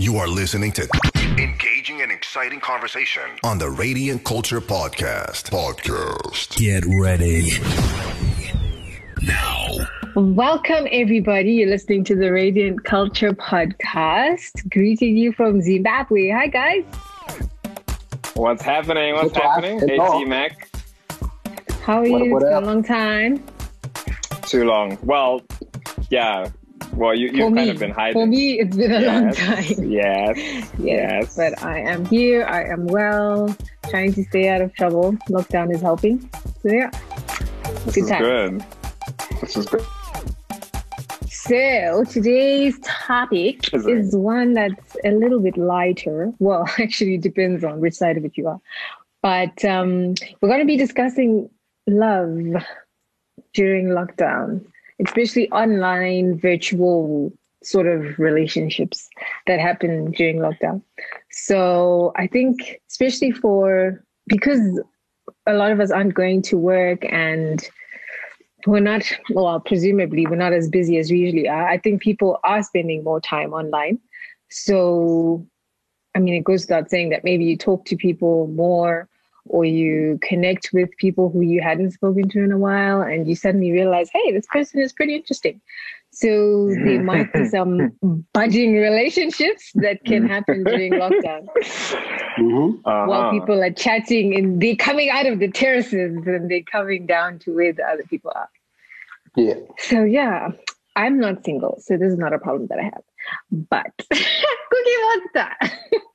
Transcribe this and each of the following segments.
You are listening to engaging and exciting conversation on the Radiant Culture Podcast. Podcast. Get ready. Now. Welcome, everybody. You're listening to the Radiant Culture Podcast. Greeting you from Zimbabwe. Hi, guys. What's happening? What's happening? Hey, T Mac. How are What- you? what It's been a long time. Too long. Well, yeah. Well, you, you've kind of been hiding. for me, it's been a long time. Yes. Yes, Yes. but I am here. I am well. Trying to stay out of trouble. Lockdown is helping. So yeah, This Good is time. good. This is good. So today's topic Is is one that's a little bit lighter. Well, actually, it depends on which side of it you are. But um, we're going to be discussing love during lockdown, especially online, virtual sort of relationships that happen during lockdown. So I think, especially for because a lot of us aren't going to work and we're not well presumably we're not as busy as we usually are i think people are spending more time online so i mean it goes without saying that maybe you talk to people more or you connect with people who you hadn't spoken to in a while and you suddenly realize hey this person is pretty interesting so there might be some budding relationships that can happen during lockdown Mm-hmm. Uh-huh. while people are chatting and they're coming out of the terraces and they're coming down to where the other people are Yeah. so yeah, I'm not single, so this is not a problem that I have. But Cookie, that?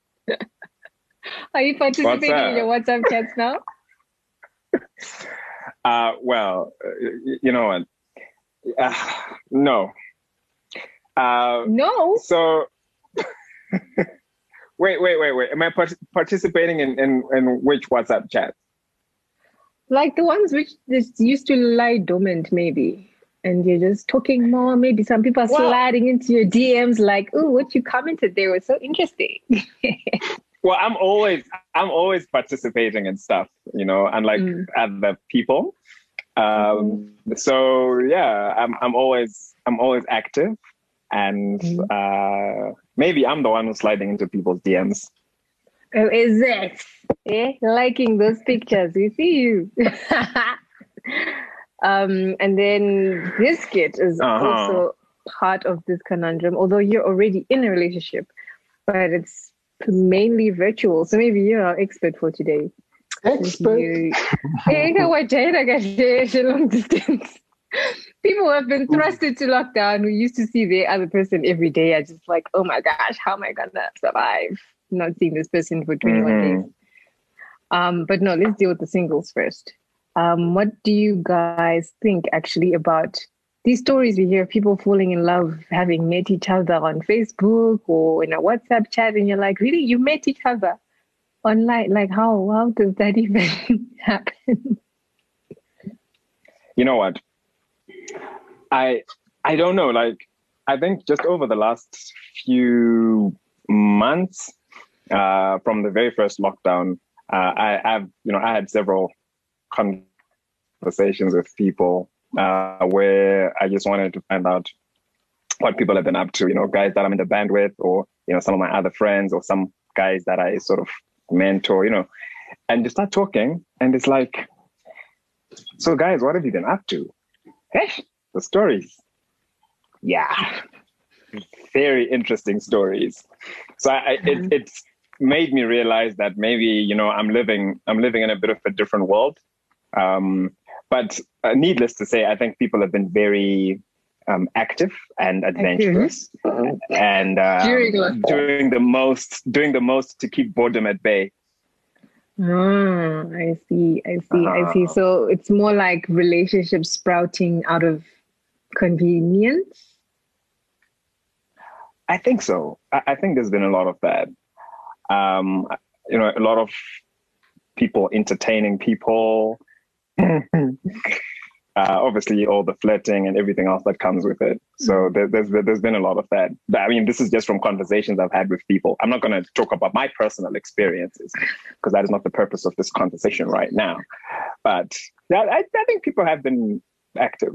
Are you participating in your WhatsApp chats now? Uh, well, you know what? Uh, no. Uh, No. so, wait, wait, wait, wait. Am I part- participating in, in, in which WhatsApp chat? Like the ones which just used to lie dormant, maybe. And you're just talking more. Maybe some people are Well- sliding into your DMs like, oh, what you commented there was so interesting. Well, I'm always I'm always participating in stuff, you know, unlike Mm. other people. Um, So yeah, I'm I'm always I'm always active, and Mm. uh, maybe I'm the one who's sliding into people's DMs. Oh, is it? Eh? Liking those pictures. We see you. um, and then Biscuit is Uh-huh. also part of this conundrum, although you're already in a relationship, but it's mainly virtual. So maybe you're our expert for today. Expert. You- kawajaira kahle, long distance. People have been thrust into lockdown who used to see the other person every day are just like, oh my gosh, how am I gonna survive not seeing this person for 21 Mhm. days? Um, but no, let's deal with the singles first. Um, what do you guys think actually about these stories we hear of people falling in love, having met each other on Facebook or in a WhatsApp chat, and you're like, really, you met each other online? Like, how how does that even happen? You know what? I I don't know. Like I think just over the last few months, uh, from the very first lockdown, uh, I have you know I had several conversations with people uh, where I just wanted to find out what people have been up to. You know, guys that I'm in the band with, or you know, some of my other friends, or some guys that I sort of mentor. You know, and you start talking, and it's like, so guys, what have you been up to? Eh, the stories. Yeah, very interesting stories. So I, I- it, it's made me realize that maybe you know I'm living I'm living in a bit of a different world. Um, but uh, needless to say, I think people have been very um, active and adventurous, and uh, During doing the most doing the most to keep boredom at bay. Ah, I see, I see, I see. So it's more like relationships sprouting out of convenience. I think so. I, I think there's been a lot of that. Um, you know, a lot of people entertaining people. uh, obviously, all the flirting and everything else that comes with it. So there, there's there's been a lot of that. But, I mean, this is just from conversations I've had with people. I'm not going to talk about my personal experiences because that is not the purpose of this conversation right now. But yeah, I, I think people have been active.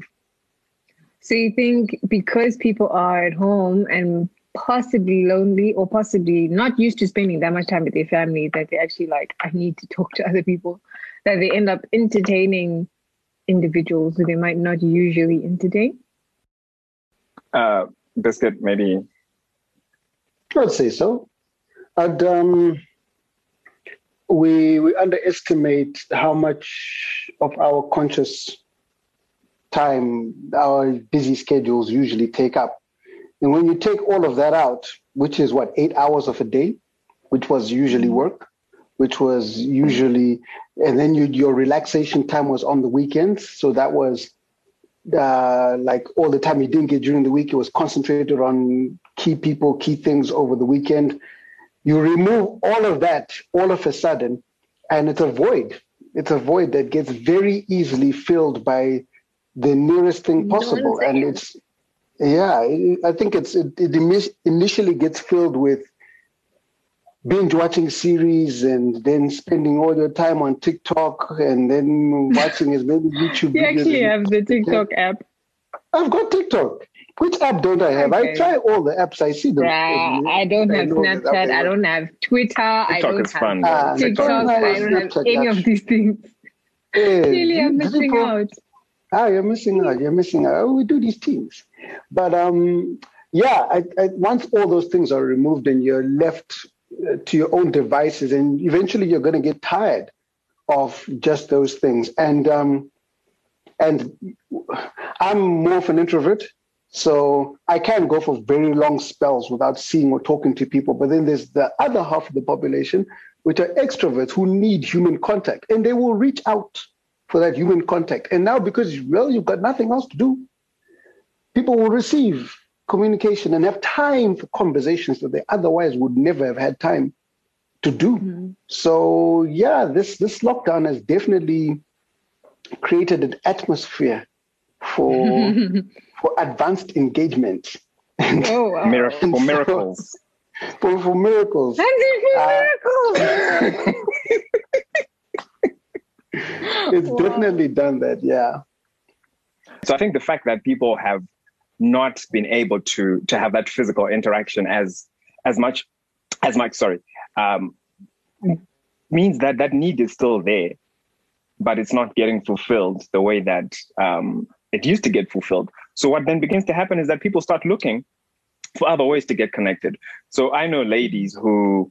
So you think because people are at home and possibly lonely or possibly not used to spending that much time with their family that they actually like, I need to talk to other people, that they end up entertaining individuals who they might not usually entertain? Uh, Biscuit, maybe. I'd say so. I'd, um, we, we underestimate how much of our conscious time our busy schedules usually take up. And when you take all of that out, which is what, eight hours of a day, which was usually work, which was usually, and then you, your relaxation time was on the weekends. So that was uh, like all the time you didn't get during the week, it was concentrated on key people, key things over the weekend. You remove all of that all of a sudden, and it's a void. It's a void that gets very easily filled by the nearest thing possible. And it's, yeah, I think it's it, it initially gets filled with binge watching series and then spending all your time on TikTok and then watching as many YouTube you videos. You actually have the TikTok app. I've got TikTok. Which app don't I have? Okay. I try all the apps. I see them. Yeah, I don't have Snapchat. I don't have Twitter. TikTok I don't is have fun, uh, TikTok. I don't have any of these things. Yeah, really, I'm missing people, out. Ah, you're missing out. You're missing out. Oh, we do these things, but um, yeah. I, I, once all those things are removed and you're left to your own devices, and eventually you're going to get tired of just those things. And um, and I'm more of an introvert, so I can go for very long spells without seeing or talking to people. But then there's the other half of the population, which are extroverts who need human contact, and they will reach out for that human contact. And now, because well, you've got nothing else to do, people will receive communication and have time for conversations that they otherwise would never have had time to do. Mm-hmm. So yeah, this this lockdown has definitely created an atmosphere for for advanced engagement. Oh, wow. Mir- for so, miracles. For, for miracles. Uh, miracles. it's wow. definitely done that, yeah. So I think the fact that people have not been able to to have that physical interaction as as much as much sorry um, means that that need is still there but it's not getting fulfilled the way that um, it used to get fulfilled. So what then begins to happen is that people start looking for other ways to get connected. So i know ladies who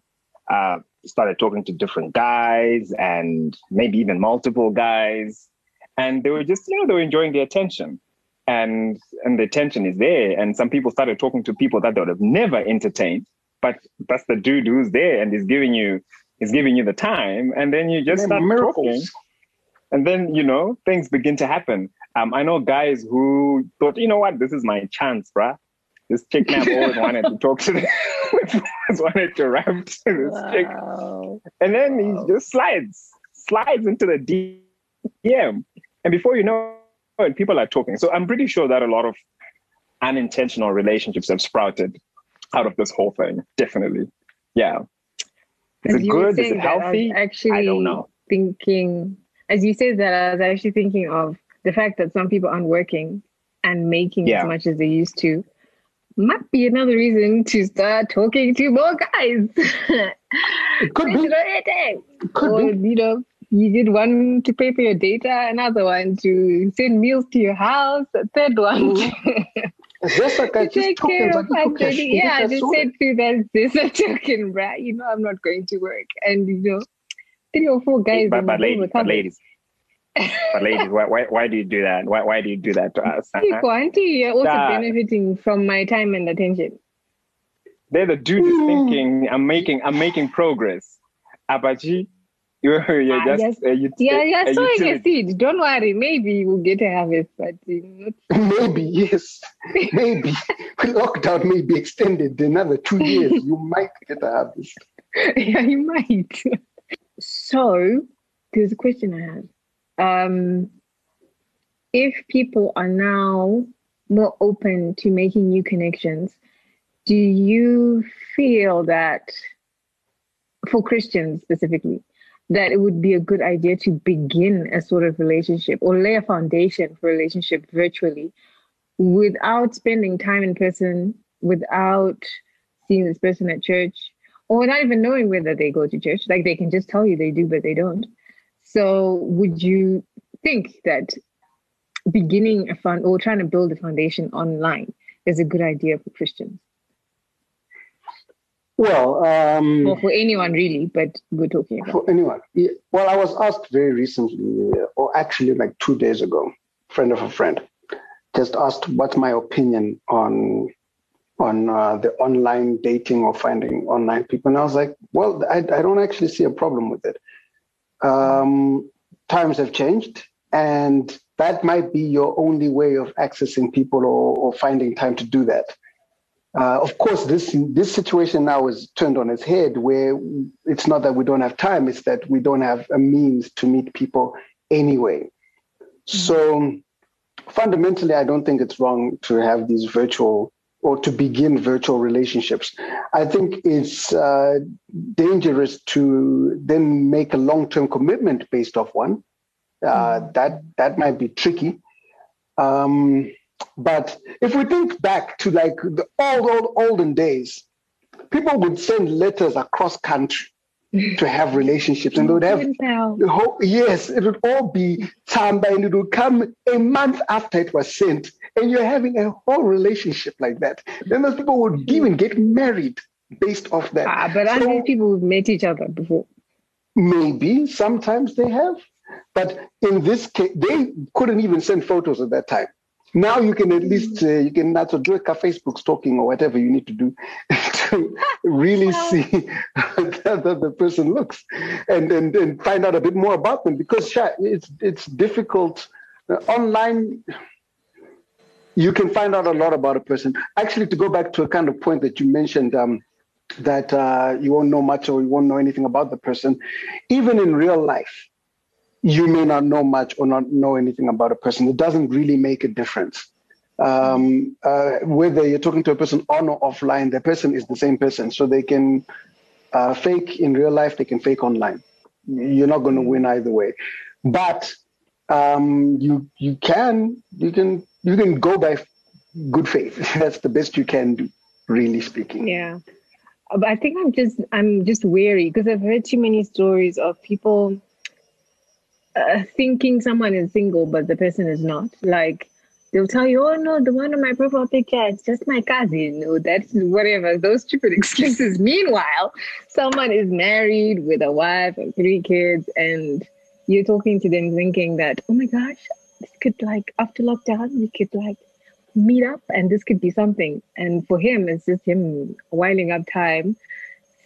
uh, started talking to different guys and maybe even multiple guys and they were just you know they were enjoying the attention and and the tension is there. And some people started talking to people that they would have never entertained, but that's the dude who's there and is giving you is giving you the time, and then you just start miracles. talking, and then you know things begin to happen. Um, I know guys who thought, you know what, this is my chance, bruh. This chick I've always wanted to talk to, always wanted to rap to this wow. chick, and then wow. he just slides, slides into the DM, and before you know and people are talking. So I'm pretty sure that a lot of unintentional relationships have sprouted out of this whole thing. Definitely. Yeah. Is as it good? Is it healthy? I actually I don't know. Thinking, as you said that, I was actually thinking of the fact that some people aren't working and making yeah. as much as they used to. Might be another reason to start talking to more guys. it could be. It could or, be. you know, you did one to pay for your data, another one to send meals to your house, a third one mm-hmm. just like I take care of like, Yeah, I just said to that this a token, right? You know, I'm not going to work, and you know, three or four guys. But, but, ladies, but ladies, but ladies, why, why why do you do that? Why why do you do that to us? Uh-huh. Auntie, you're also uh, benefiting from my time and attention. They're the dudes thinking I'm making I'm making progress. Abaji, you're, you're just, yes. uh, you, yeah, you're sowing a seed. Don't worry. Maybe you will get a harvest, but maybe yes, maybe lockdown may be extended another two years. you might get a harvest. yeah, you might. so there's a question I have. Um, if people are now more open to making new connections, do you feel that for Christians specifically, that it would be a good idea to begin a sort of relationship or lay a foundation for relationship virtually without spending time in person, without seeing this person at church or not even knowing whether they go to church. Like they can just tell you they do, but they don't. So would you think that beginning a fund or trying to build a foundation online is a good idea for Christians? Well, um, or for anyone really, but we're talking about. For anyone. Yeah. Well, I was asked very recently, or actually like two days ago, friend of a friend, just asked what's my opinion on on uh, the online dating or finding online people. And I was like, well, I, I don't actually see a problem with it. Um, times have changed, and that might be your only way of accessing people or, or finding time to do that. Uh, of course, this this situation now is turned on its head, where it's not that we don't have time; it's that we don't have a means to meet people anyway. Mm-hmm. So, fundamentally, I don't think it's wrong to have these virtual or to begin virtual relationships. I think it's uh, dangerous to then make a long-term commitment based off one. Uh, mm-hmm. that that might be tricky. Um, but if we think back to like the old, old, olden days, people would send letters across country to have relationships and they would have the whole, yes, it would all be time and it would come a month after it was sent. And you're having a whole relationship like that. Then those people would even get married based off that. Ah, but so, I think people have met each other before. Maybe sometimes they have. But in this case, they couldn't even send photos at that time. Now you can at least uh, you can also do a Facebook stalking or whatever you need to do to really see how the, the person looks and, and and find out a bit more about them because it's it's difficult uh, online. You can find out a lot about a person. Actually, to go back to a kind of point that you mentioned, um, that uh, you won't know much or you won't know anything about the person, even in real life, you may not know much or not know anything about a person. It doesn't really make a difference. Um, uh, whether you're talking to a person on or offline, the person is the same person. So they can uh, fake in real life, they can fake online. You're not going to win either way. But um, you you can you can you can go by good faith. That's the best you can do, really speaking. Yeah. I think I'm just I'm just wary because I've heard too many stories of people uh, thinking someone is single, but the person is not. Like they'll tell you, "Oh no, the one on my profile picture is just my cousin," or that's whatever. Those stupid excuses. Meanwhile, someone is married with a wife and three kids, and you're talking to them thinking that, "Oh my gosh, this could like after lockdown, we could like." meet up and this could be something and for him it's just him winding up time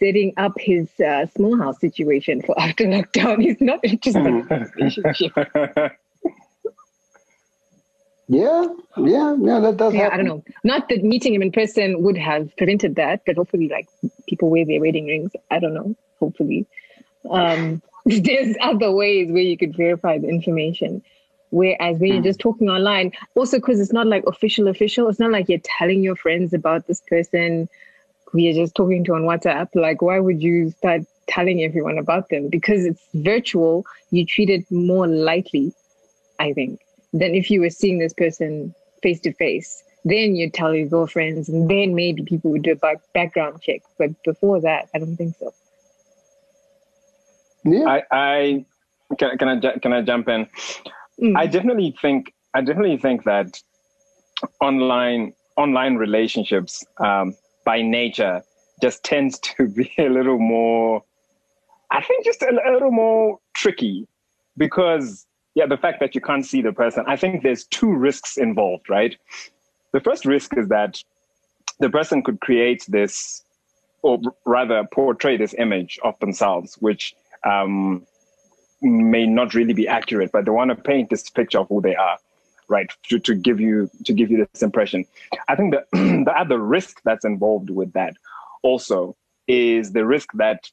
setting up his uh, small house situation for after lockdown. He's not interested in relationship. Yeah, yeah, yeah, that does. Yeah, happen. I don't know. Not that meeting him in person would have prevented that, but hopefully, like people wear their wedding rings. I don't know. Hopefully, um, there's other ways where you could verify the information. Whereas when you're hmm. just talking online, also because it's not like official, official. It's not like you're telling your friends about this person we are just talking to on WhatsApp, like why would you start telling everyone about them? Because it's virtual, you treat it more lightly, I think, than if you were seeing this person face to face. Then you tell your girlfriends, and then maybe people would do a background check. But before that, I don't think so. Yeah. I, I can, can I can I jump in? Mm. I definitely think I definitely think that online online relationships um, by nature just tends to be a little more, I think, just a, little more tricky because, yeah, the fact that you can't see the person, I think there's two risks involved, right? The first risk is that the person could create this, or rather portray this image of themselves, which um, may not really be accurate, but they want to paint this picture of who they are right to, to give you to give you this impression i think the the other risk that's involved with that also is the risk that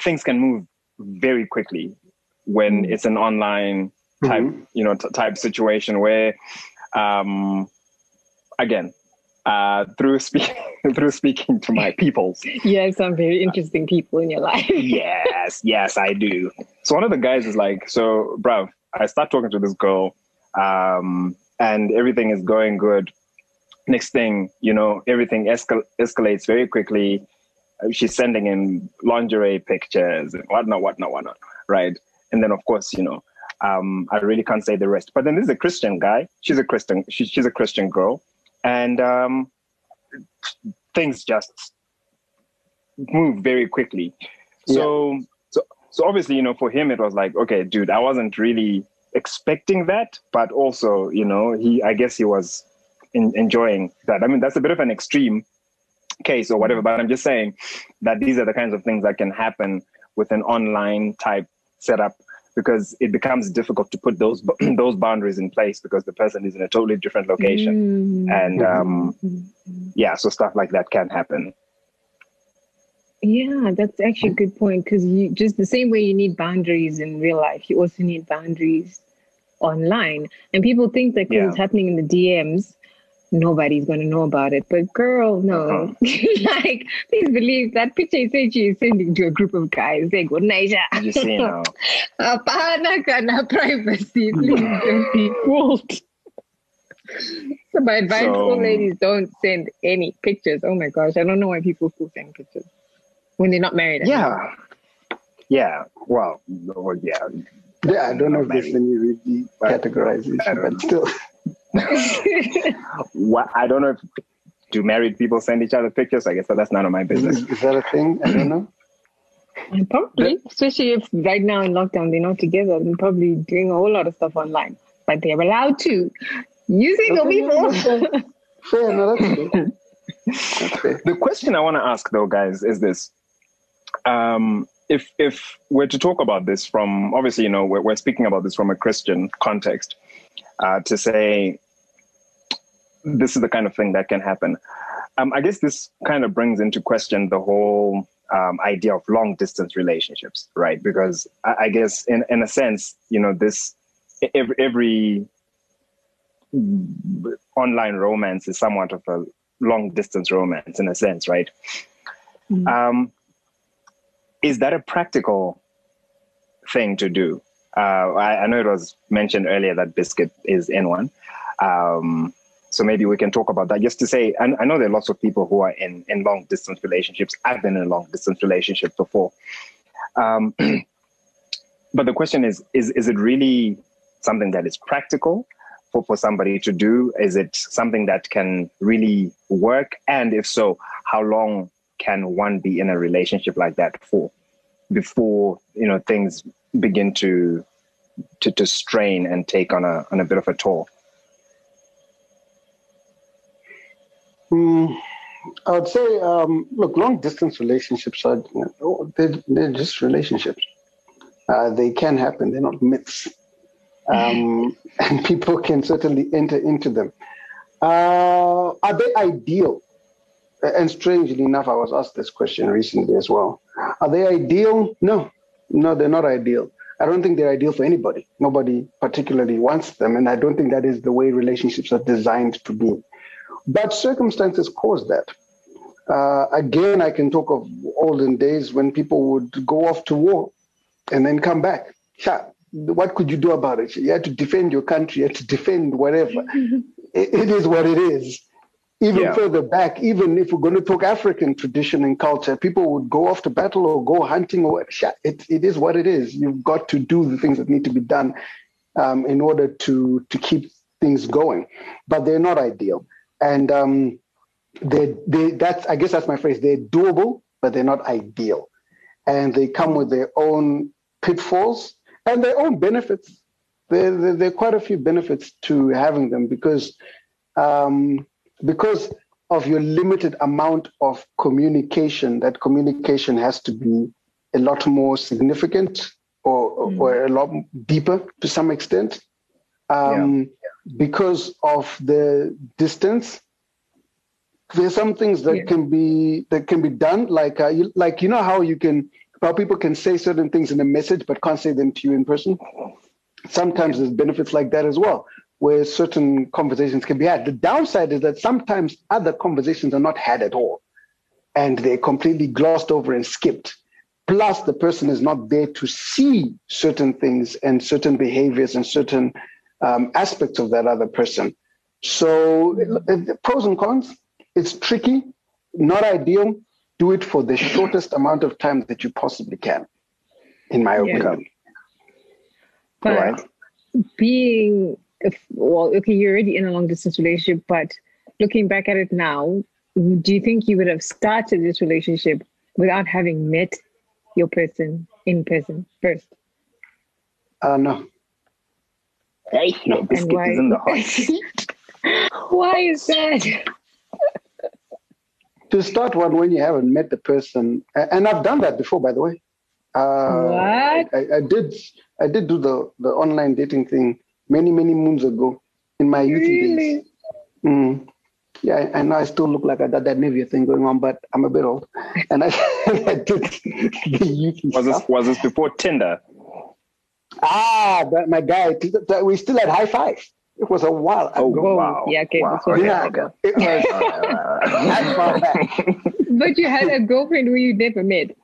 things can move very quickly when mm-hmm. it's an online type mm-hmm. you know t- type situation where um again uh, through speaking through speaking to my peoples. You have some very interesting people in your life. yes, yes, I do. So one of the guys is like, so, bro, I start talking to this girl um, and everything is going good. next thing you know, everything escal- escalates very quickly. Uh, She's sending in lingerie pictures and whatnot, whatnot, whatnot, right? And then, of course, you know, um, I really can't say the rest. But then this is a Christian guy. She's a Christian. She, she's a Christian girl, and um, things just move very quickly. So, so, so obviously, you know, for him, it was like, okay, dude, I wasn't really expecting that, but also, you know, he, I guess he was in, enjoying that. I mean, that's a bit of an extreme case or whatever, but I'm just saying that these are the kinds of things that can happen with an online type setup because it becomes difficult to put those those boundaries in place because the person is in a totally different location Mm. and um yeah so stuff like that can happen Yeah, that's actually a good point because you just the same way you need boundaries in real life, you also need boundaries online. And people think that because Yeah. it's happening in the DMs, nobody's going to know about it. But girl, no. Uh-huh. like, please believe that picture you said you sending to a group of guys. They go, Naija. Did you see now Hapana kana privacy. Please don't be fooled. So my advice So- ladies, don't send any pictures. Oh my gosh, I don't know why people still send pictures when they're not married. yeah yeah well well yeah Yeah, I don't know if there's any really But- categorization, I don't but still, what i don't know if do married people send each other pictures i guess that's none of my business is, is that a thing? I don't know. Probably, especially if right now in lockdown they're not together and probably doing a whole lot of stuff online, but they're allowed to. You single Okay, yeah, people. that's Fair, no, that's fair. That's fair. the question i want to ask though guys is this um if if we're to talk about this from obviously you know we're, we're speaking about this from a christian context uh to say this is the kind of thing that can happen um i guess this kind of brings into question the whole um, idea of long distance relationships right because I, I guess in in a sense you know this every, every online romance is somewhat of a long distance romance in a sense, right? Mhm. Um, is that a practical thing to do? Uh, I, I know it was mentioned earlier that Biscuit is in one. Um, so maybe we can talk about that just to say, and I know there are lots of people who are in, in long distance relationships. I've been in long distance relationship before. Um, but the question is, is, is it really something that is practical for, for somebody to do? Is it something that can really work? And if so, how long can one be in a relationship like that for before, you know, things begin to, to, to strain and take on a, on a bit of a toll? Mm, I would say, um, look, long distance relationships are you know, they're, they're just relationships. Uh, they can happen. They're not myths, um, and people can certainly enter into them. Uh, are they ideal? And strangely enough, I was asked this question recently as well. Are they ideal? No, no, they're not ideal. I don't think they're ideal for anybody. Nobody particularly wants them, and I don't think that is the way relationships are designed to be. But circumstances cause that. Uh, again, I can talk of olden days when people would go off to war and then come back. What could you do about it? You had to defend your country, you had to defend whatever. it, it is what it is. Even Yeah. further back, even if we're going to talk African tradition and culture, people would go off to battle or go hunting or it, it is what it is. You've got to do the things that need to be done um, in order to to keep things going. But they're not ideal and um, they they that's I guess that's my phrase. They're doable, but they're not ideal, and they come with their own pitfalls and their own benefits. There, there, there are quite a few benefits to having them because um, because of your limited amount of communication. That communication has to be a lot more significant or or a lot deeper to some extent. Um, because of the distance there's some things that Yeah. can be that can be done like uh, you, like you know how you can how people can say certain things in a message but can't say them to you in person sometimes there's benefits like that as well where certain conversations can be had the downside is that sometimes other conversations are not had at all and they're completely glossed over and skipped plus the person is not there to see certain things and certain behaviors and certain um, aspects of that other person So pros and cons. It's tricky, not ideal. Do it for the shortest amount of time that you possibly can, in my Yeah. opinion. But Right. being, if, well, okay, you're already in a long distance relationship, but looking back at it now, do you think you would have started this relationship without having met your person in person first? Uh, no. No, biscuit why? is in the heart. why is that? To start one when you haven't met the person, and I've done that before, by the way. Uh, What? I, I did. I did do the the online dating thing many many moons ago in my youth days. Mm. Yeah, I know I still look like I got that Nivea thing going on, but I'm a bit old. And I, I did the youth Was this was this before Tinder? Ah, that my guy. t- t- We still had high five. It was a while Oh, ago. Whoa. wow. Yeah, okay, Wow. this was Yeah, ago. it was that far back. But you had a girlfriend who you never met.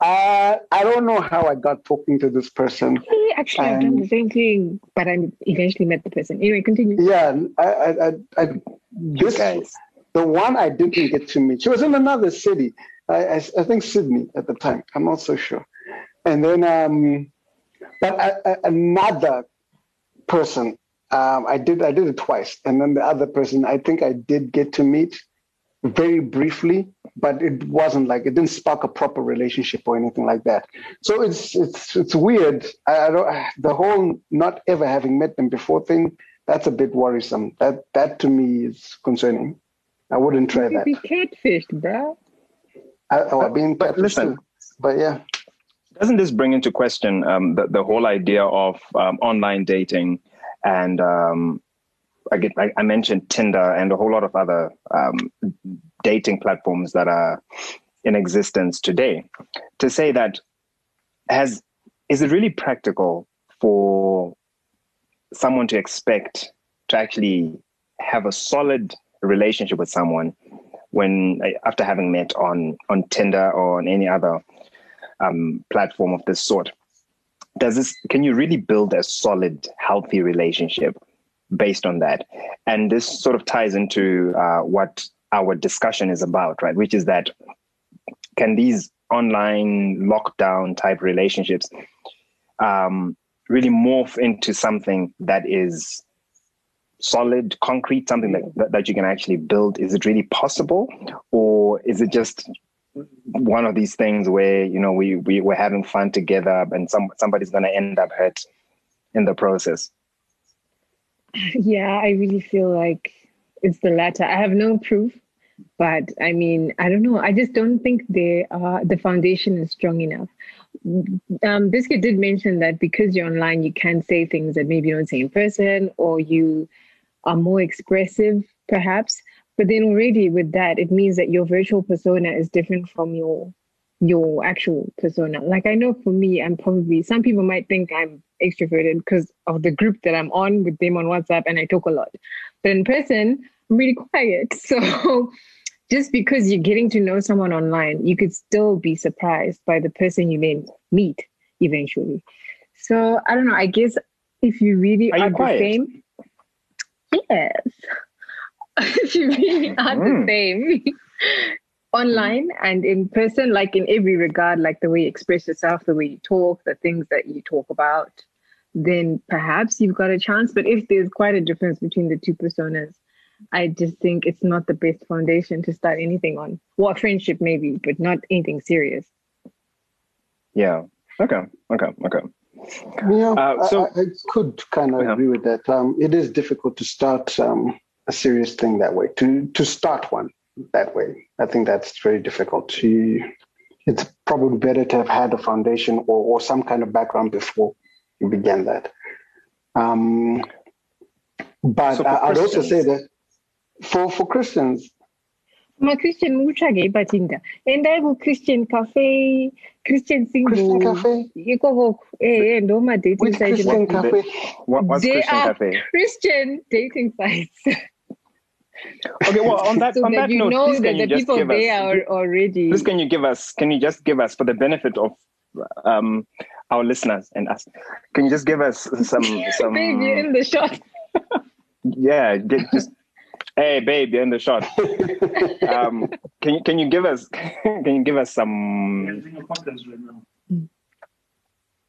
Uh, I don't know how I got talking to this person. Hey, Actually, I've done the same thing, but I eventually met the person. Anyway, continue. Yeah, I, I, I, I this guys. the one I didn't get to meet. She was in another city. I, I, I think Sydney at the time. I'm not so sure. And then, um, but I, I, another person, um, I did, I did it twice. And then the other person, I think I did get to meet very briefly, but it wasn't like it didn't spark a proper relationship or anything like that. So it's it's it's weird. I, I don't the whole not ever having met them before thing. That's a bit worrisome. That that to me is concerning. I wouldn't try that. be catfished, bro. I, oh, I've been But catfished listen. too. But yeah, Doesn't this bring into question um, the, the whole idea of um, online dating and um, I, get, I, I mentioned Tinder and a whole lot of other um, dating platforms that are in existence today. To say that has is it really practical for someone to expect to actually have a solid relationship with someone when after having met on on Tinder or on any other um, platform of this sort. Does this can you really build a solid, healthy relationship based on that? And this sort of ties into uh, what our discussion is about, right? Which is that can these online lockdown type relationships um, really morph into something that is solid, concrete, something that, that, you can actually build? Is it really possible? Or is it just one of these things where, you know, we, we, we're having fun together and some, somebody's going to end up hurt in the process? Yeah, I really feel like it's the latter. I have no proof, but I mean, I don't know. I just don't think they are the foundation is strong enough. Um, Biscuit did mention that because you're online, you can say things that maybe you don't say in person, or you are more expressive, perhaps. But then already with that, it means that your virtual persona is different from your your actual persona. Like I know for me, I'm probably some people might think I'm extroverted because of the group that I'm on with them on WhatsApp and I talk a lot. But in person, I'm really quiet. So just because you're getting to know someone online, you could still be surprised by the person you then meet eventually. So I don't know. I guess if you really Are are, you quiet? the same, yes. if you really are Mm. the same online and in person, like in every regard, like the way you express yourself, the way you talk, the things that you talk about, then perhaps you've got a chance. But if there's quite a difference between the two personas, I just think it's not the best foundation to start anything on. Well, friendship maybe, but not anything serious. Yeah. Okay. Okay. Okay. yeah. Uh, so- I, I could kind of Yeah. agree with that. Um, it is difficult to start um, a serious thing that way. To to start one that way, I think that's very difficult. To it's probably better to have had a foundation or, or some kind of background before you began that. Um, but So I, I'd also say that for for Christians, My Christian muchage batinda. And I go Christian cafe, Christian single. Christian Cafe, You go eh eh ndo ma dating which site. Christian like- Cafe? What, what's They Christian are- Cafe? Christian dating sites. Okay. Well, on that so on that that you note, know please that can you the just people give there us? are already. Please, can you give us? Can you just give us for the benefit of um, our listeners and us? Can you just give us some some? Babe, you're in the shot. yeah, get, just hey babe, you're in the shot. um, can you can you give us can you give us some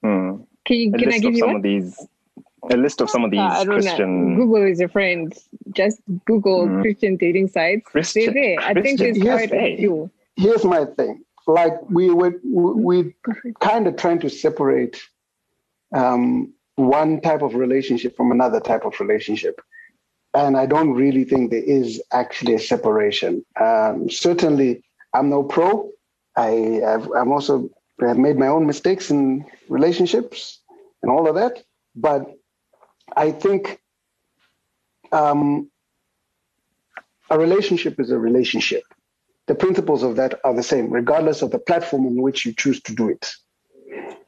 hmm, Can you can I give of you some one? of these a list of some of these Uh, I don't Christian know. Google is your friend. Just Google Mhm. Christian dating sites. Christian- They're there. I think there's Christian- quite a few. Here's my thing. Like we were, we kind of trying to separate um, one type of relationship from another type of relationship. And I don't really think there is actually a separation. Um, certainly, I'm no pro. I, I've, I'm also have made my own mistakes in relationships and all of that. But I think um, a relationship is a relationship. The principles of that are the same, regardless of the platform on which you choose to do it.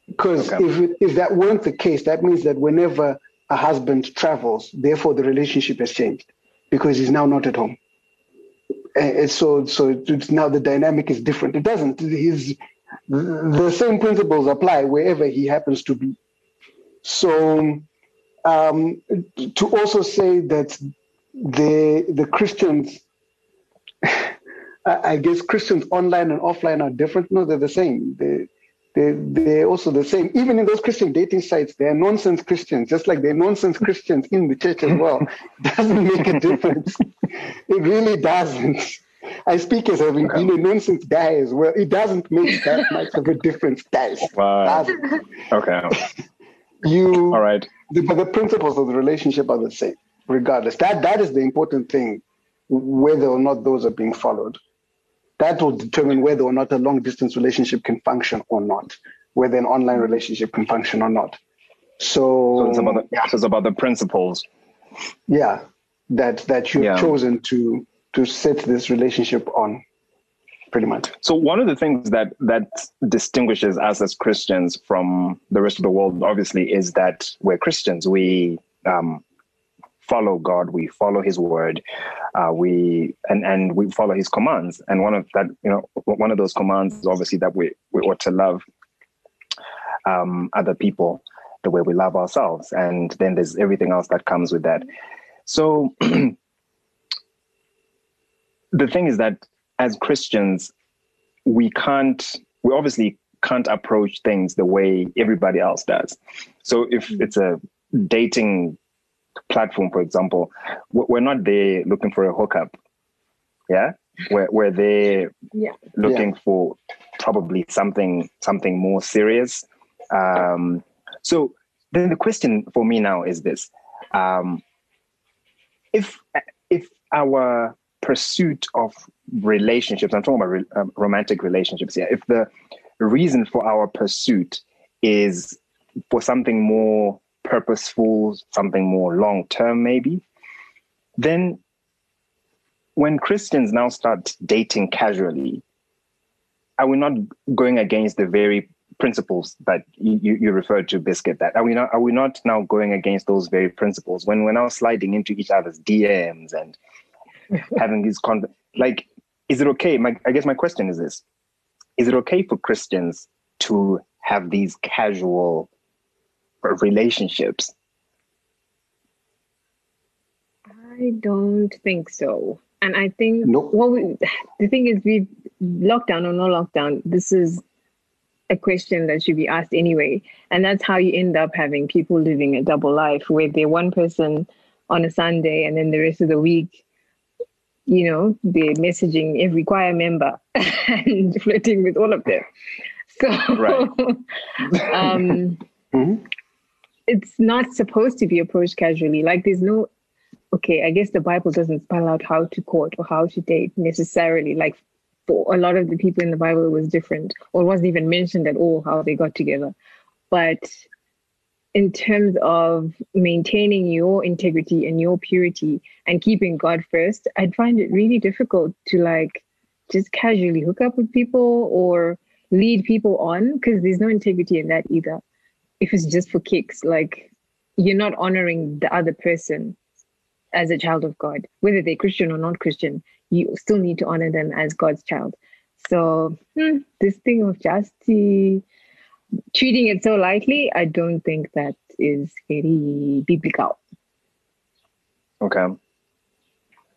Because Okay. if, if that weren't the case, that means that whenever a husband travels, therefore the relationship has changed because he's now not at home. And so so it's now the dynamic is different. It doesn't. He's the same principles apply wherever he happens to be. So um, to also say that the the Christians, I guess Christians online and offline are different. No, they're the same. They they they're also the same. Even in those Christian dating sites, they're nonsense Christians, just like they're nonsense Christians in the church as well. Doesn't make a difference. It really doesn't. I speak as having been a nonsense guy as well. It doesn't make that much of a difference, guys. Wow. Doesn't. Okay. You All right. The, but the principles of the relationship are the same, regardless. That that is the important thing, whether or not those are being followed. That will determine whether or not a long distance relationship can function or not, whether an online relationship can function or not. So, So it's about the, so it's about the principles. yeah, that that you've Yeah. chosen to to set this relationship on, pretty much. So one of the things that that distinguishes us as Christians from the rest of the world, obviously, is that we're Christians. We um, follow God. We follow His word. Uh, we and and we follow His commands. And one of that, you know, one of those commands is obviously that we we ought to love um, other people the way we love ourselves. And then there's everything else that comes with that. So the thing is that as Christians, we can't, we obviously can't approach things the way everybody else does. So if it's a dating platform, for example, we- we're not there looking for a hookup. Yeah. We're, we're there Yeah. looking for probably something, something more serious. Um, so then the question for me now is this. Um, if, if our pursuit of relationships, I'm talking about re- um, romantic relationships here, if the reason for our pursuit is for something more purposeful, something more long term, maybe, then when Christians now start dating casually, are we not going against the very principles that you, you, referred to, Biscuit? That are we not are we not now going against those very principles when we're now sliding into each other's DMs and having these con like is it okay? My, I guess my question is this: Is it okay for Christians to have these casual relationships? I don't think so. And I think Nope. we, the thing is, we lockdown or no lockdown. This is a question that should be asked anyway, and that's how you end up having people living a double life, where they're one person on a Sunday, and then the rest of the week, you know, they're messaging every choir member and flirting with all of them. So, Right. um, Mhm. it's not supposed to be approached casually. Like there's no okay, I guess the Bible doesn't spell out how to court or how to date necessarily. Like for a lot of the people in the Bible, it was different or wasn't even mentioned at all how they got together. But in terms of maintaining your integrity and your purity and keeping God first, I'd find it really difficult to like just casually hook up with people or lead people on because there's no integrity in that either. If it's just for kicks, like you're not honoring the other person as a child of God, whether they're Christian or not Christian, you still need to honor them as God's child. So hmm, this thing of uh, treating it so lightly, I don't think that is very biblical. Okay.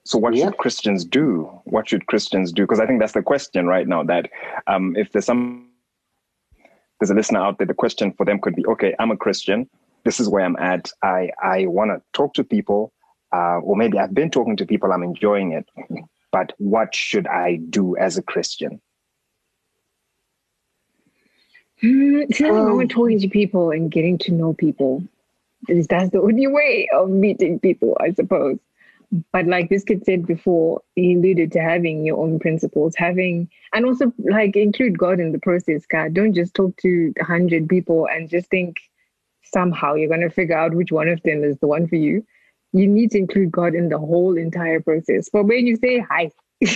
So what Yeah. should Christians do? What should Christians do? Because I think that's the question right now. That um, if there's some there's a listener out there, the question for them could be, okay, I'm a Christian. This is where I'm at. I I want to talk to people, uh, or maybe I've been talking to people. I'm enjoying it, but what should I do as a Christian? Hmm, It's wrong Um, talking to people and getting to know people. Because That's the only way of meeting people, I suppose. But like this kid said before, he alluded to having your own principles, having, and also like include God in the process, God. Don't just talk to a hundred people and just think somehow you're going to figure out which one of them is the one for you. You need to include God in the whole entire process. But when you say hi,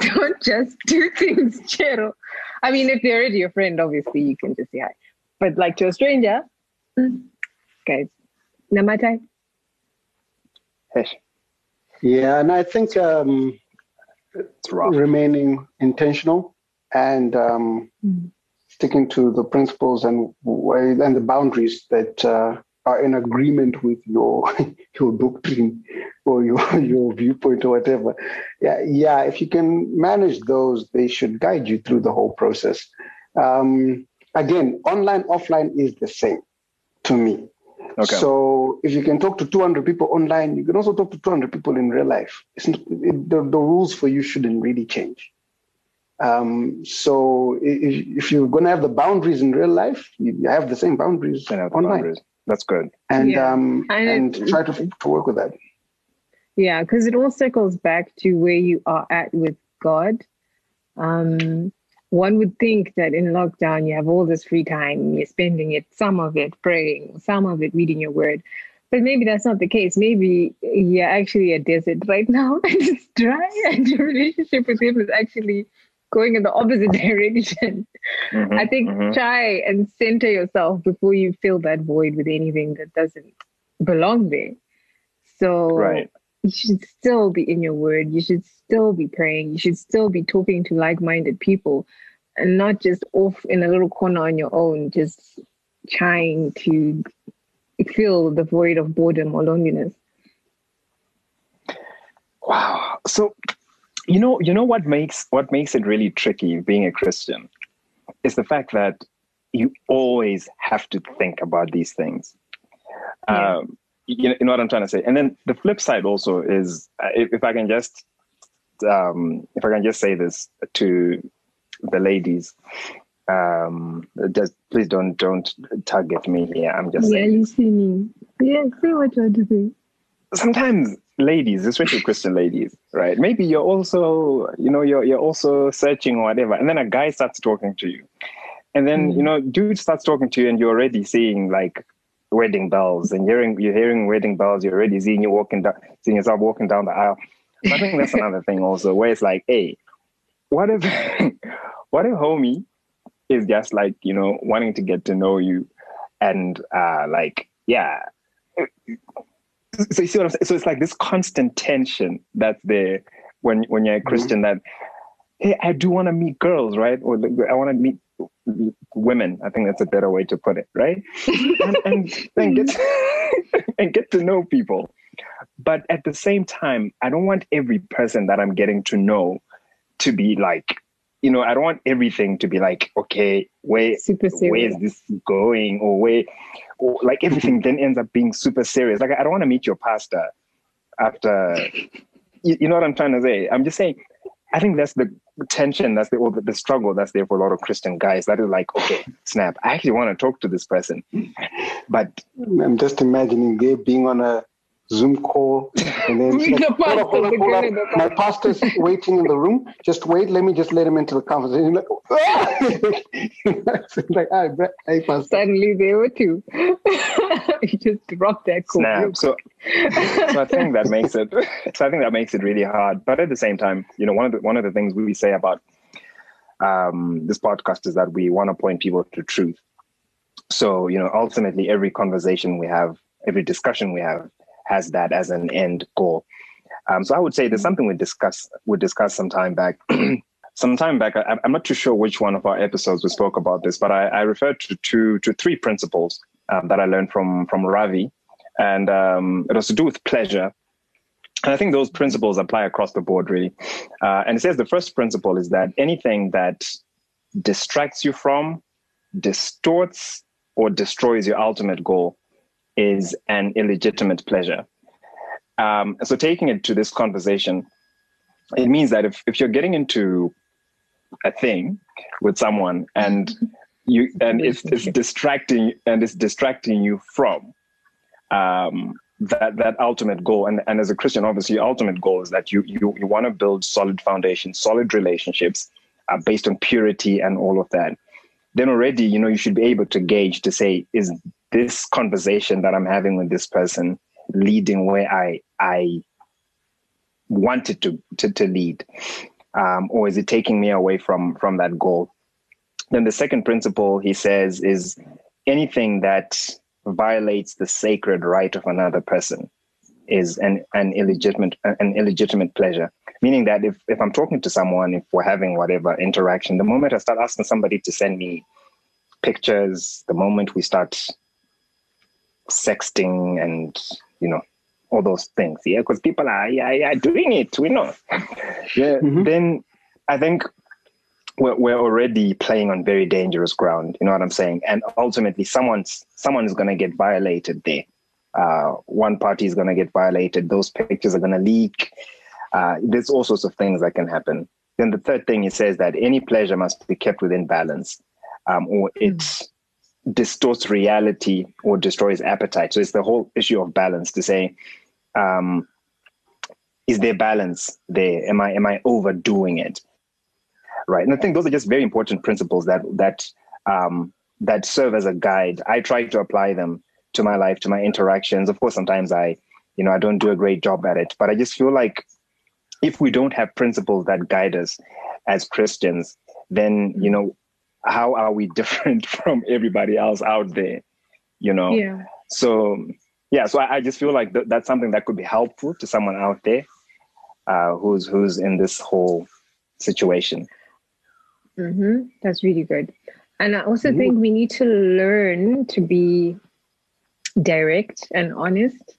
don't just do things, Chero. I mean, if they're already your friend, obviously you can just say hi. But like to a stranger, mm, guys, namatai. Hey, Yeah, and I think um, it's rough. remaining intentional and um, Mm. sticking to the principles and way and the boundaries that uh, are in agreement with your your doctrine or your your viewpoint or whatever. Yeah, yeah. If you can manage those, they should guide you through the whole process. Um, again, online offline is the same to me. Okay. So if you can talk to 200 people online, you can also talk to 200 people in real life. Not, it, the, the rules for you shouldn't really change. Um, so if, if you're going to have the boundaries in real life, you have the same boundaries online, boundaries. That's good. and Yeah. um, And and it- try to, to work with that. Yeah, because it all circles back to where you are at with God. Um, one would think that in lockdown you have all this free time, you're spending it, some of it praying, some of it reading your word. But maybe that's not the case. Maybe you're actually a desert right now and it's dry, and your relationship with Him is actually going in the opposite direction. Mhm, I think mhm. try and center yourself before you fill that void with anything that doesn't belong there. So Right. you should still be in your word. You should still be praying. You should still be talking to like minded people and not just off in a little corner on your own, just trying to fill the void of boredom or loneliness. Wow. So, you know, you know what makes what makes it really tricky being a Christian is the fact that you always have to think about these things. Yeah. Um, you, know, you know what I'm trying to say. And then the flip side also is, uh, if, if I can just, um, if I can just say this to the ladies, um, just please don't don't target me here. I'm just Yeah, saying. listening. Yeah, say what you want to say. sometimes ladies, especially Christian ladies, right? Maybe you're also, you know, you're you're also searching or whatever, and then a guy starts talking to you, and then you know, dude starts talking to you, and you're already seeing like wedding bells, and hearing you're hearing wedding bells. You're already seeing you walking down, seeing yourself walking down the aisle. So I think that's another thing also, where it's like, hey, what if, what if homie is just like you know wanting to get to know you, and uh like yeah so you see what I'm saying? So it's like this constant tension that's there when when you're a mm-hmm. Christian that hey, I do want to meet girls, right? Or I want to meet women. I think that's a better way to put it, right? and, and, and get and get to know people. But at the same time, I don't want every person that I'm getting to know to be like, you know, I don't want everything to be like, okay, where where this going or where or like everything then ends up being super serious. Like i don't want to meet your pastor after you, you know what i'm trying to say? I'm just saying i think that's the tension that's the or the, the struggle that's there for a lot of christian guys that is like okay snap i actually want to talk to this person. But I'm just imagining they being on a Zoom call and then With the hold up, hold up, hold up. my pastor's waiting in the room. Just wait, let me just let him into the conversation. Like, it's like, I bet, hey, pastor. Suddenly there were two. you just dropped that quote. snap so so i think that makes it so i think that makes it really hard but at the same time you know one of the one of the things we say about um this podcast is that we want to point people to truth so you know ultimately every conversation we have every discussion we have has that as an end goal. Um so i would say there's something we discussed we discussed some time back. Some time back I, i'm not too sure which one of our episodes we spoke about this but i, I referred to two to three principles um, that i learned from from ravi. And um, it was to do with pleasure. And I think those principles apply across the board, really. Uh, and it says the first principle is that anything that distracts you from, distorts, or destroys your ultimate goal is an illegitimate pleasure. Um, so, taking it to this conversation, it means that if, if you're getting into a thing with someone and you and it's, it's distracting and it's distracting you from um, that that ultimate goal and and as a christian obviously your ultimate goal is that you you, you want to build solid foundations solid relationships uh, based on purity and all of that then already you know you should be able to gauge to say is this conversation that i'm having with this person leading where i i wanted to to, to lead um, or is it taking me away from from that goal then the second principle he says is anything that violates the sacred right of another person is an, an illegitimate an illegitimate pleasure. Meaning that if, if I'm talking to someone, if we're having whatever interaction, the moment I start asking somebody to send me pictures, the moment we start sexting and you know all those things, yeah, because people are yeah, yeah doing it, we know. yeah, mm-hmm. then I think we're, we're already playing on very dangerous ground. You know what I'm saying? And ultimately, someone's someone is going to get violated there. Uh, one party is going to get violated. Those pictures are going to leak. Uh, there's all sorts of things that can happen. Then the third thing he says that any pleasure must be kept within balance, um, or it mm. Distorts reality or destroys appetite. So it's the whole issue of balance to say, um, is there balance there? Am I am I overdoing it? right? And I think those are just very important principles that that um, that serve as a guide. I try to apply them to my life, to my interactions. Of course, sometimes I, you know, I don't do a great job at it, but I just feel like if we don't have principles that guide us as Christians, then you know, how are we different from everybody else out there? You know, yeah. So yeah, so I, I just feel like th- that's something that could be helpful to someone out there uh, who's who's in this whole situation. Mm-hmm. That's really good. And I also mm-hmm. think we need to learn to be direct and honest.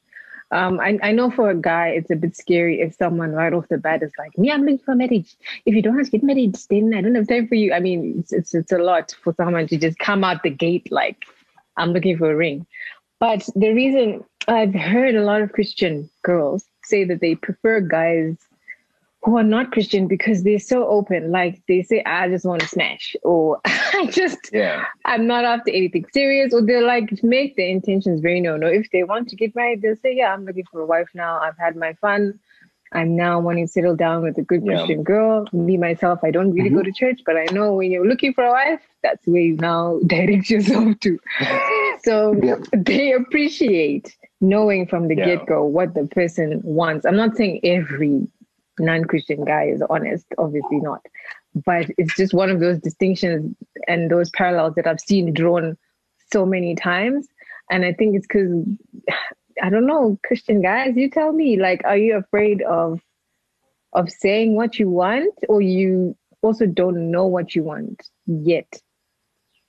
Um, I, I know for a guy, it's a bit scary if someone right off the bat is like, "Me, I'm looking for marriage. If you don't get married, then I don't have time for you." I mean, it's, it's it's a lot for someone to just come out the gate like, "I'm looking for a ring." But the reason I've heard a lot of Christian girls say that they prefer guys who are not Christian because they're so open. Like they say, I just want to smash, or I just, yeah, I'm not after anything serious, or they're like make their intentions very no. No, if they want to get married, they'll say, yeah, I'm looking for a wife now. I've had my fun. I'm now wanting to settle down with a good yeah. Christian girl. Me myself, I don't really mm-hmm. go to church, but I know when you're looking for a wife, that's where you now direct yourself to. so yeah. they appreciate knowing from the get go what the person wants. I'm not saying every non-Christian guy is honest, obviously not. But it's just one of those distinctions and those parallels that I've seen drawn so many times. And I think it's because I don't know, Christian guys, you tell me, like, are you afraid of of saying what you want or you also don't know what you want yet?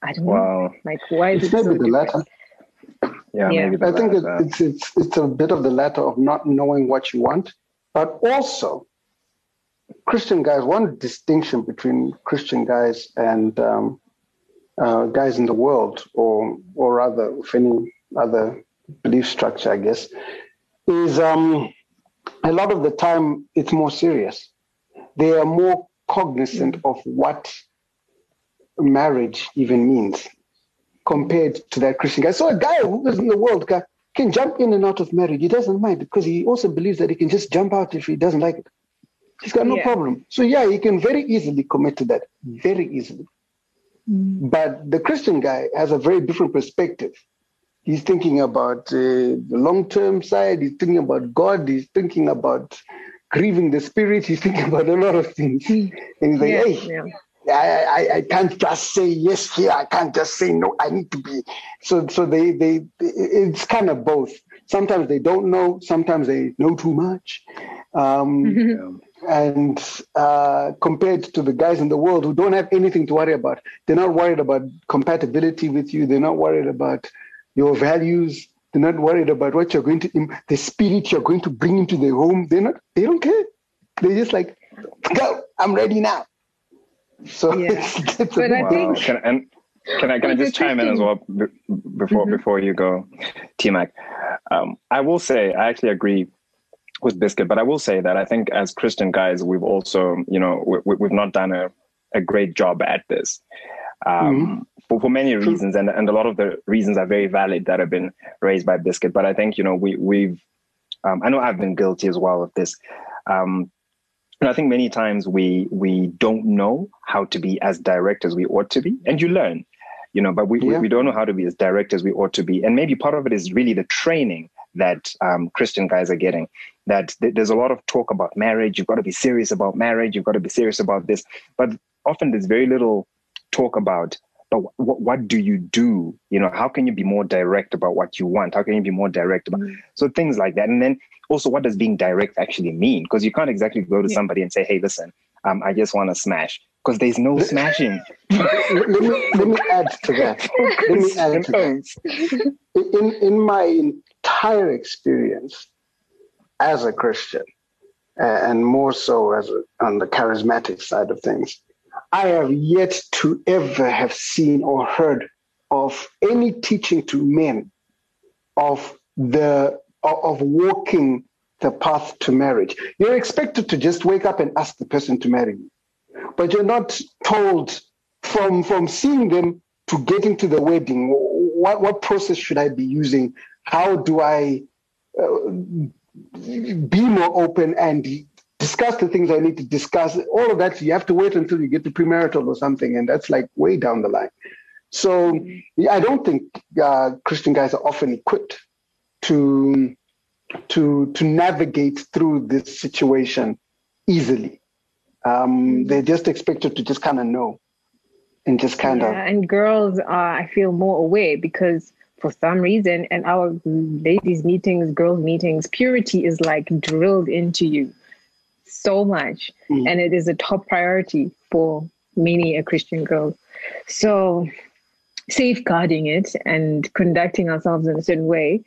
I don't wow. know. Like why is it's it so the latter. Yeah, yeah. I think it, it's it's it's a bit of the latter of not knowing what you want, but also Christian guys, one distinction between Christian guys and um, uh, guys in the world, or or rather, with any other belief structure, I guess, is um, a lot of the time it's more serious. They are more cognizant of what marriage even means compared to that Christian guy. So a guy who is in the world can jump in and out of marriage. He doesn't mind because he also believes that he can just jump out if he doesn't like it. He's got no yeah. problem. So yeah, he can very easily commit to that, very easily. Mm. But the Christian guy has a very different perspective. He's thinking about uh, the long-term side. He's thinking about God. He's thinking about grieving the spirit. He's thinking about a lot of things. And he's like, yeah, hey, yeah. I, I, I can't just say yes here. I can't just say no. I need to be. So so they they it's kind of both. Sometimes they don't know. Sometimes they know too much. Um, and uh, compared to the guys in the world who don't have anything to worry about they're not worried about compatibility with you they're not worried about your values They're not worried about what you're going to, the spirit you're going to bring into the home. They're not, they don't care. They're just like, go, I'm ready now. So, Yeah. it's, it's But a I big think- Can, and can I can I just the chime in as well b- before Mhm. before you go, T Mac? Um, I will say I actually agree with Biscuit, but I will say that I think as Christian guys, we've also you know we, we've not done a, a great job at this. Um, for, for many reasons, and, and a lot of the reasons are very valid that have been raised by Biscuit. But I think you know we we've um, I know I've been guilty as well of this. Um, and I think many times we we don't know how to be as direct as we ought to be, and you learn, you know. But we we, we don't know how to be as direct as we ought to be, and maybe part of it is really the training that um, Christian guys are getting. That th- there's a lot of talk about marriage. You've got to be serious about marriage. You've got to be serious about this, but often there's very little talk about. But what what do you do? You know, how can you be more direct about what you want? How can you be more direct about so things like that? And then also, what does being direct actually mean? Because you can't exactly go to Yeah. somebody and say, "Hey, listen, um, I just want to smash," because there's no smashing. let me let me add to that. Let me add to that. In in my entire experience as a Christian, and more so as a, on the charismatic side of things, I have yet to ever have seen or heard of any teaching to men of the of walking the path to marriage. You're expected to just wake up and ask the person to marry you but you're not told from from seeing them to getting to the wedding what what process should i be using how do i uh, be more open and discuss the things i need to discuss? All of that you have to wait until you get to premarital or something and that's like way down the line. So yeah, i don't think uh, christian guys are often equipped to to to navigate through this situation easily. Um, they're just expected to just kind of know and just kind yeah, of and girls are i feel more aware because for some reason in our ladies meetings girls meetings purity is like drilled into you so much. Mm. and it is a top priority for many a christian girl. So safeguarding it and conducting ourselves in a certain way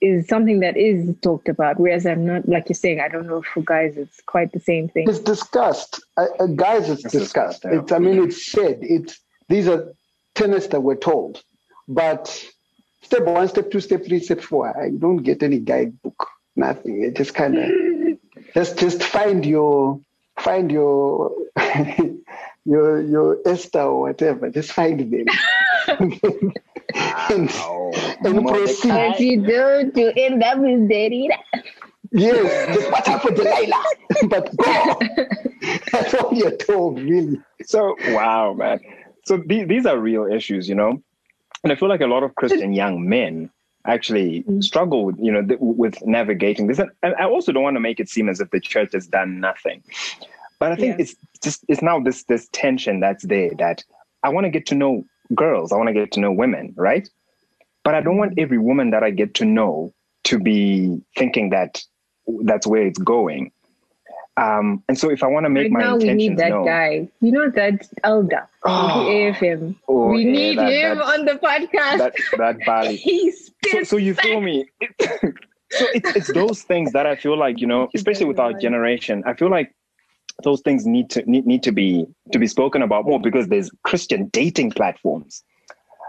is something that is talked about whereas i'm not like you're saying i don't know for guys it's quite the same thing. It's discussed. Uh, uh, guys it's, It's discussed. discussed, yeah. it's i mean it's said. It's these are tenets that we're told. But step one step two step three step four. I don't get any guidebook nothing. It just kind of just just find your find your your your esther or whatever. Just find them. And, and proceed. if you don't you end up with daddy Yes, just watch out for Delilah, but go. That's all you're told, really. So wow, man. So these these are real issues, you know, and I feel like a lot of Christian young men actually Mm. struggle with you know th- with navigating this, and and I also don't want to make it seem as if the church has done nothing, but I think Yeah. it's just it's now this this tension that's there that I want to get to know girls, I want to get to know women, right? But I don't want every woman that I get to know to be thinking that that's where it's going. Um, and so if I want to make right my now we need that known, guy you know that elder Oh. from afm Oh, we yeah, need that- him on the podcast that that Bali. he So, so you feel me? so it's it's those things that I feel like you know, especially with our generation. I feel like those things need to need, need to be to be spoken about more because there's Christian dating platforms,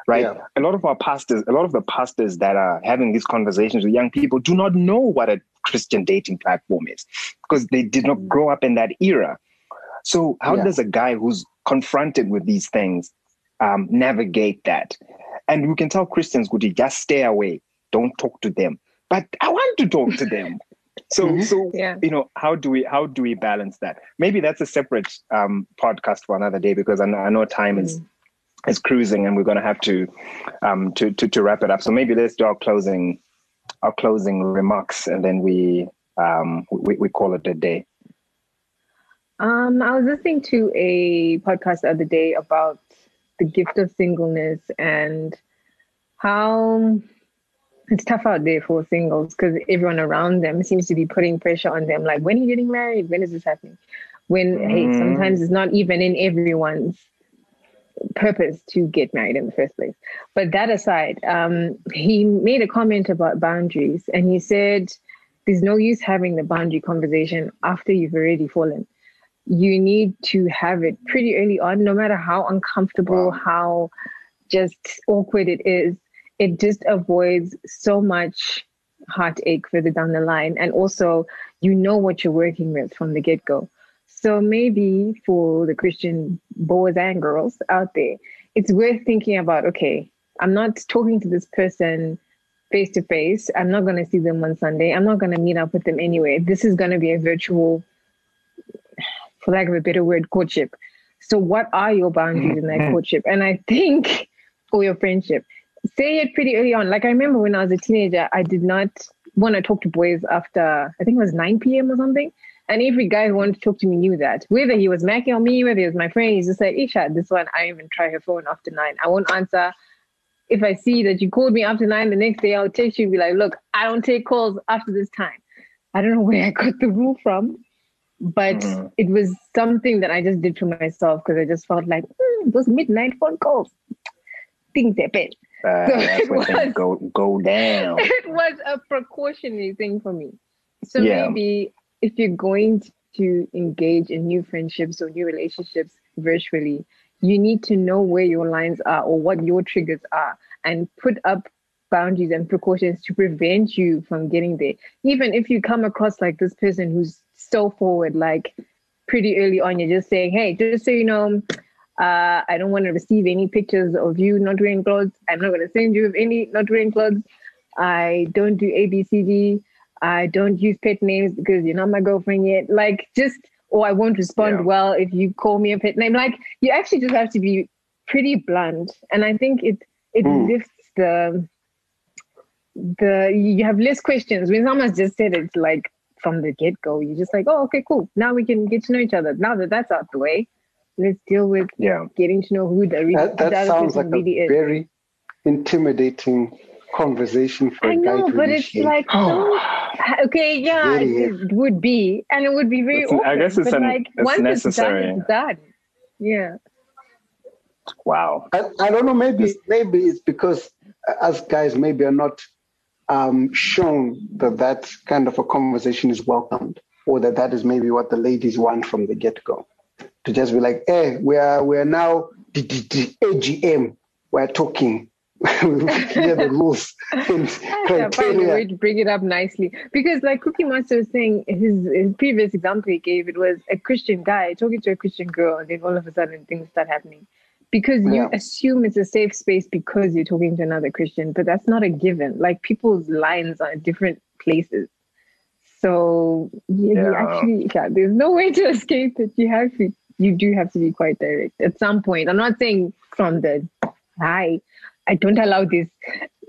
right? Yeah. A lot of our pastors, a lot of the pastors that are having these conversations with young people do not know what a Christian dating platform is because they did not grow up in that era. So how Yeah. does a guy who's confronted with these things um, navigate that? And we can tell Christians, would you just stay away, don't talk to them. But I want to talk to them. So, Mhm. so Yeah. you know, how do we how do we balance that? Maybe that's a separate um, podcast for another day because I know, I know time is is cruising and we're going to have to um to, to to wrap it up. So maybe let's do our closing our closing remarks and then we um we, we call it a day. Um, I was listening to a podcast the other day about the gift of singleness and how it's tough out there for singles because everyone around them seems to be putting pressure on them. Like, when are you getting married? When is this happening? When hey, Mm. sometimes it's not even in everyone's purpose to get married in the first place. But that aside, um, he made a comment about boundaries and he said, there's no use having the boundary conversation after you've already fallen. You need to have it pretty early on, no matter how uncomfortable, wow. how just awkward it is. It just avoids so much heartache further down the line. And also, you know what you're working with from the get go. So maybe for the Christian boys and girls out there, it's worth thinking about okay, I'm not talking to this person face to face. I'm not going to see them on Sunday. I'm not going to meet up with them anyway. This is going to be a virtual, for lack of a better word, courtship. So, what are your boundaries in that mm-hmm. courtship? And I think, or your friendship, say it pretty early on. Like I remember when I was a teenager, I did not want to talk to boys after I think it was 9 p.m. or something. And every guy who wanted to talk to me knew that. Whether he was macking on me, whether he was my friend, he's just like, Isha, this one, I even try her phone after nine. I won't answer. If I see that you called me after nine, the next day I'll text you and be like, look, I don't take calls after this time. I don't know where I got the rule from, but mm-hmm. it was something that I just did for myself because I just felt like mm, those midnight phone calls, things happen. Uh, so that's was, go go down. It was a precautionary thing for me. So yeah. maybe if you're going to engage in new friendships or new relationships virtually, you need to know where your lines are or what your triggers are and put up boundaries and precautions to prevent you from getting there. Even if you come across like this person who's so forward, like pretty early on, you're just saying, hey, just so you know, uh, I don't want to receive any pictures of you not wearing clothes. I'm not going to send you any not wearing clothes. I don't do ABCD. I don't use pet names because you're not my girlfriend yet. Like just, or I won't respond yeah. well if you call me a pet name. Like you actually just have to be pretty blunt. And I think it it mm. lifts the the you have less questions when someone's just said it like from the get go. You're just like, oh, okay, cool. Now we can get to know each other. Now that that's out the way, let's deal with yeah getting to know who the, that, that, that sounds like really a is. very intimidating conversation for I know, but it's like so, okay, yeah, it, would be, and it would be very. Open, I guess it's, an, like, it's once necessary. It's done, it's done. Yeah. Wow. I, I don't know. Maybe maybe it's because us guys maybe are not um, shown that that kind of a conversation is welcomed, or that that is maybe what the ladies want from the get go, to just be like, "Hey, we are we are now the, the, the AGM. We're talking clear the rules and criteria. Find a way to bring it up nicely because, like Cookie Monster was saying, his, his previous example he gave it was a Christian guy talking to a Christian girl, and then all of a sudden things start happening because you yeah. assume it's a safe space because you're talking to another Christian, but that's not a given. Like people's lines are in different places. So yeah, yeah. you actually yeah, there's no way to escape it. You have to you do have to be quite direct at some point. I'm not saying from the high, I don't allow this.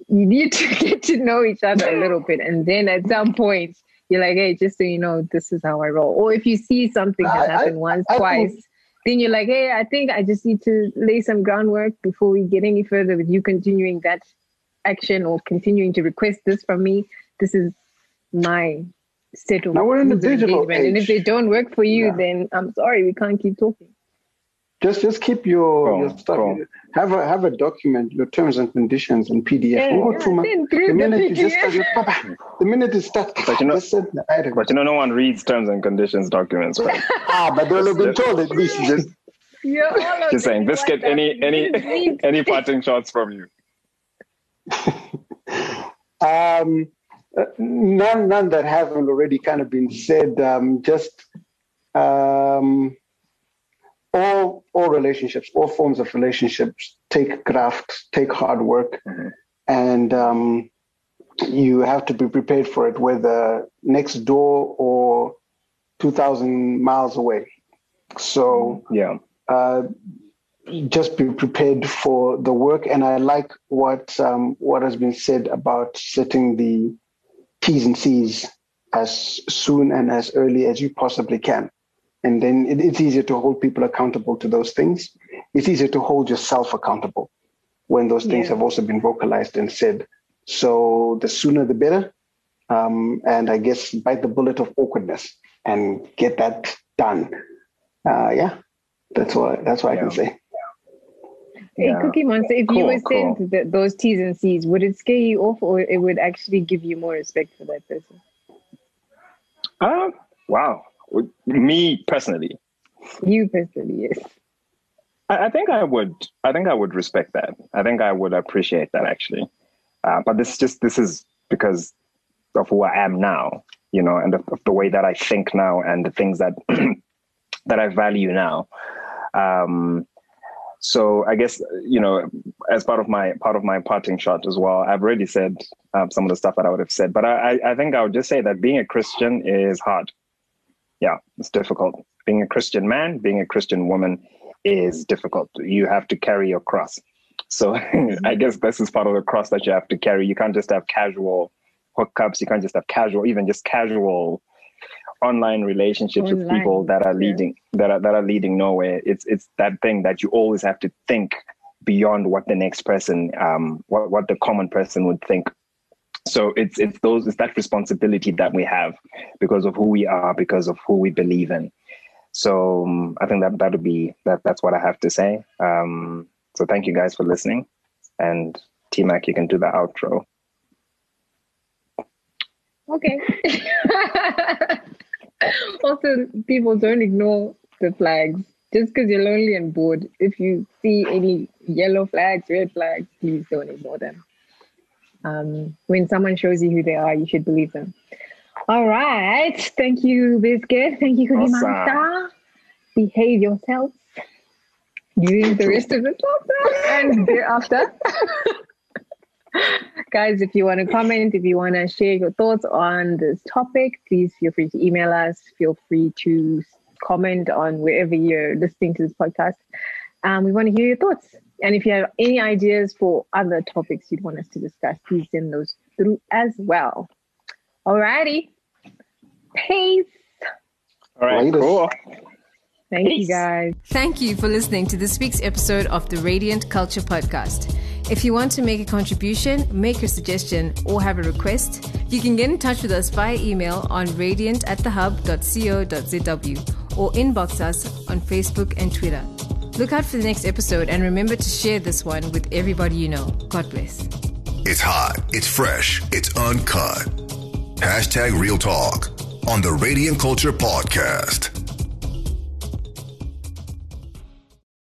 You need to get to know each other a little bit. And then at some point, you're like, hey, just so you know, this is how I roll. Or if you see something has happened once, I, twice, I, then you're like, hey, I think I just need to lay some groundwork before we get any further with you continuing that action or continuing to request this from me. This is my set of now we're in the digital age. And if they don't work for you, yeah. then I'm sorry, we can't keep talking. Just just keep your, your stuff. Have a have a document, your terms and conditions in PDF. Yeah, yeah, the minute you just start, the minute you start, but you know, but you know, no one reads terms and conditions documents, right? ah, but they'll have been told at least. Just, yeah, just saying. Biscuit, get any any any parting shots from you? um, none none that haven't already kind of been said. Um, just um all all relationships, all forms of relationships take graft, take hard work, mm-hmm. and um, you have to be prepared for it, whether next door or two thousand miles away. So yeah. Uh, just be prepared for the work, and I like what um, what has been said about setting the T's and C's as soon and as early as you possibly can. And then it, it's easier to hold people accountable to those things. It's easier to hold yourself accountable when those things yeah. have also been vocalized and said. So the sooner the better. Um, and I guess bite the bullet of awkwardness and get that done. Uh, yeah, that's what that's what yeah. I can say. Hey, Yeah. Cookie Monster, if you were cool. sent th- those T's and C's, would it scare you off or it would actually give you more respect for that person? Uh, wow. Me personally, You personally, yes. I, I think I would. I think I would respect that. I think I would appreciate that actually. Uh, but this just this is because of who I am now, you know, and of, of the way that I think now, and the things that that I value now. Um, so I guess you know, as part of my part of my parting shot as well, I've already said um, some of the stuff that I would have said, but I, I I think I would just say that being a Christian is hard. Yeah, it's difficult. Being a Christian man, being a Christian woman is difficult. You have to carry your cross. So I guess this is part of the cross that you have to carry. You can't just have casual hookups. You can't just have casual, even just casual online relationships with people that are yeah. leading that are that are leading nowhere. It's it's that thing that you always have to think beyond what the next person, um, what what the common person would think. So it's it's those it's that responsibility that we have because of who we are, because of who we believe in. So um, I think that that would be that. That's what I have to say. Um, so thank you guys for listening, and T Mac, you can do the outro. Okay. also, people don't ignore the flags. Just because you're lonely and bored, if you see any yellow flags, red flags, please don't ignore them. Um, when someone shows you who they are, you should believe them. All right. Thank you, Biscuit. Thank you, Cookie Awesome. Behave yourself during the rest of the lockdown and thereafter. Guys, if you want to comment, if you want to share your thoughts on this topic, please feel free to email us. Feel free to comment on wherever you're listening to this podcast. Um, we want to hear your thoughts. And if you have any ideas for other topics you'd want us to discuss, please send those through as well. Alrighty. Peace. All right, Latest. cool. Thank you guys. Thank you for listening to this week's episode of the Radiant Culture Podcast. If you want to make a contribution, make a suggestion, or have a request, you can get in touch with us via email on radiant at thehub.co.zw or inbox us on Facebook and Twitter. Look out for the next episode and remember to share this one with everybody you know. God bless. It's hot, it's fresh, it's uncut. Hashtag Real Talk on the Radiant Culture Podcast.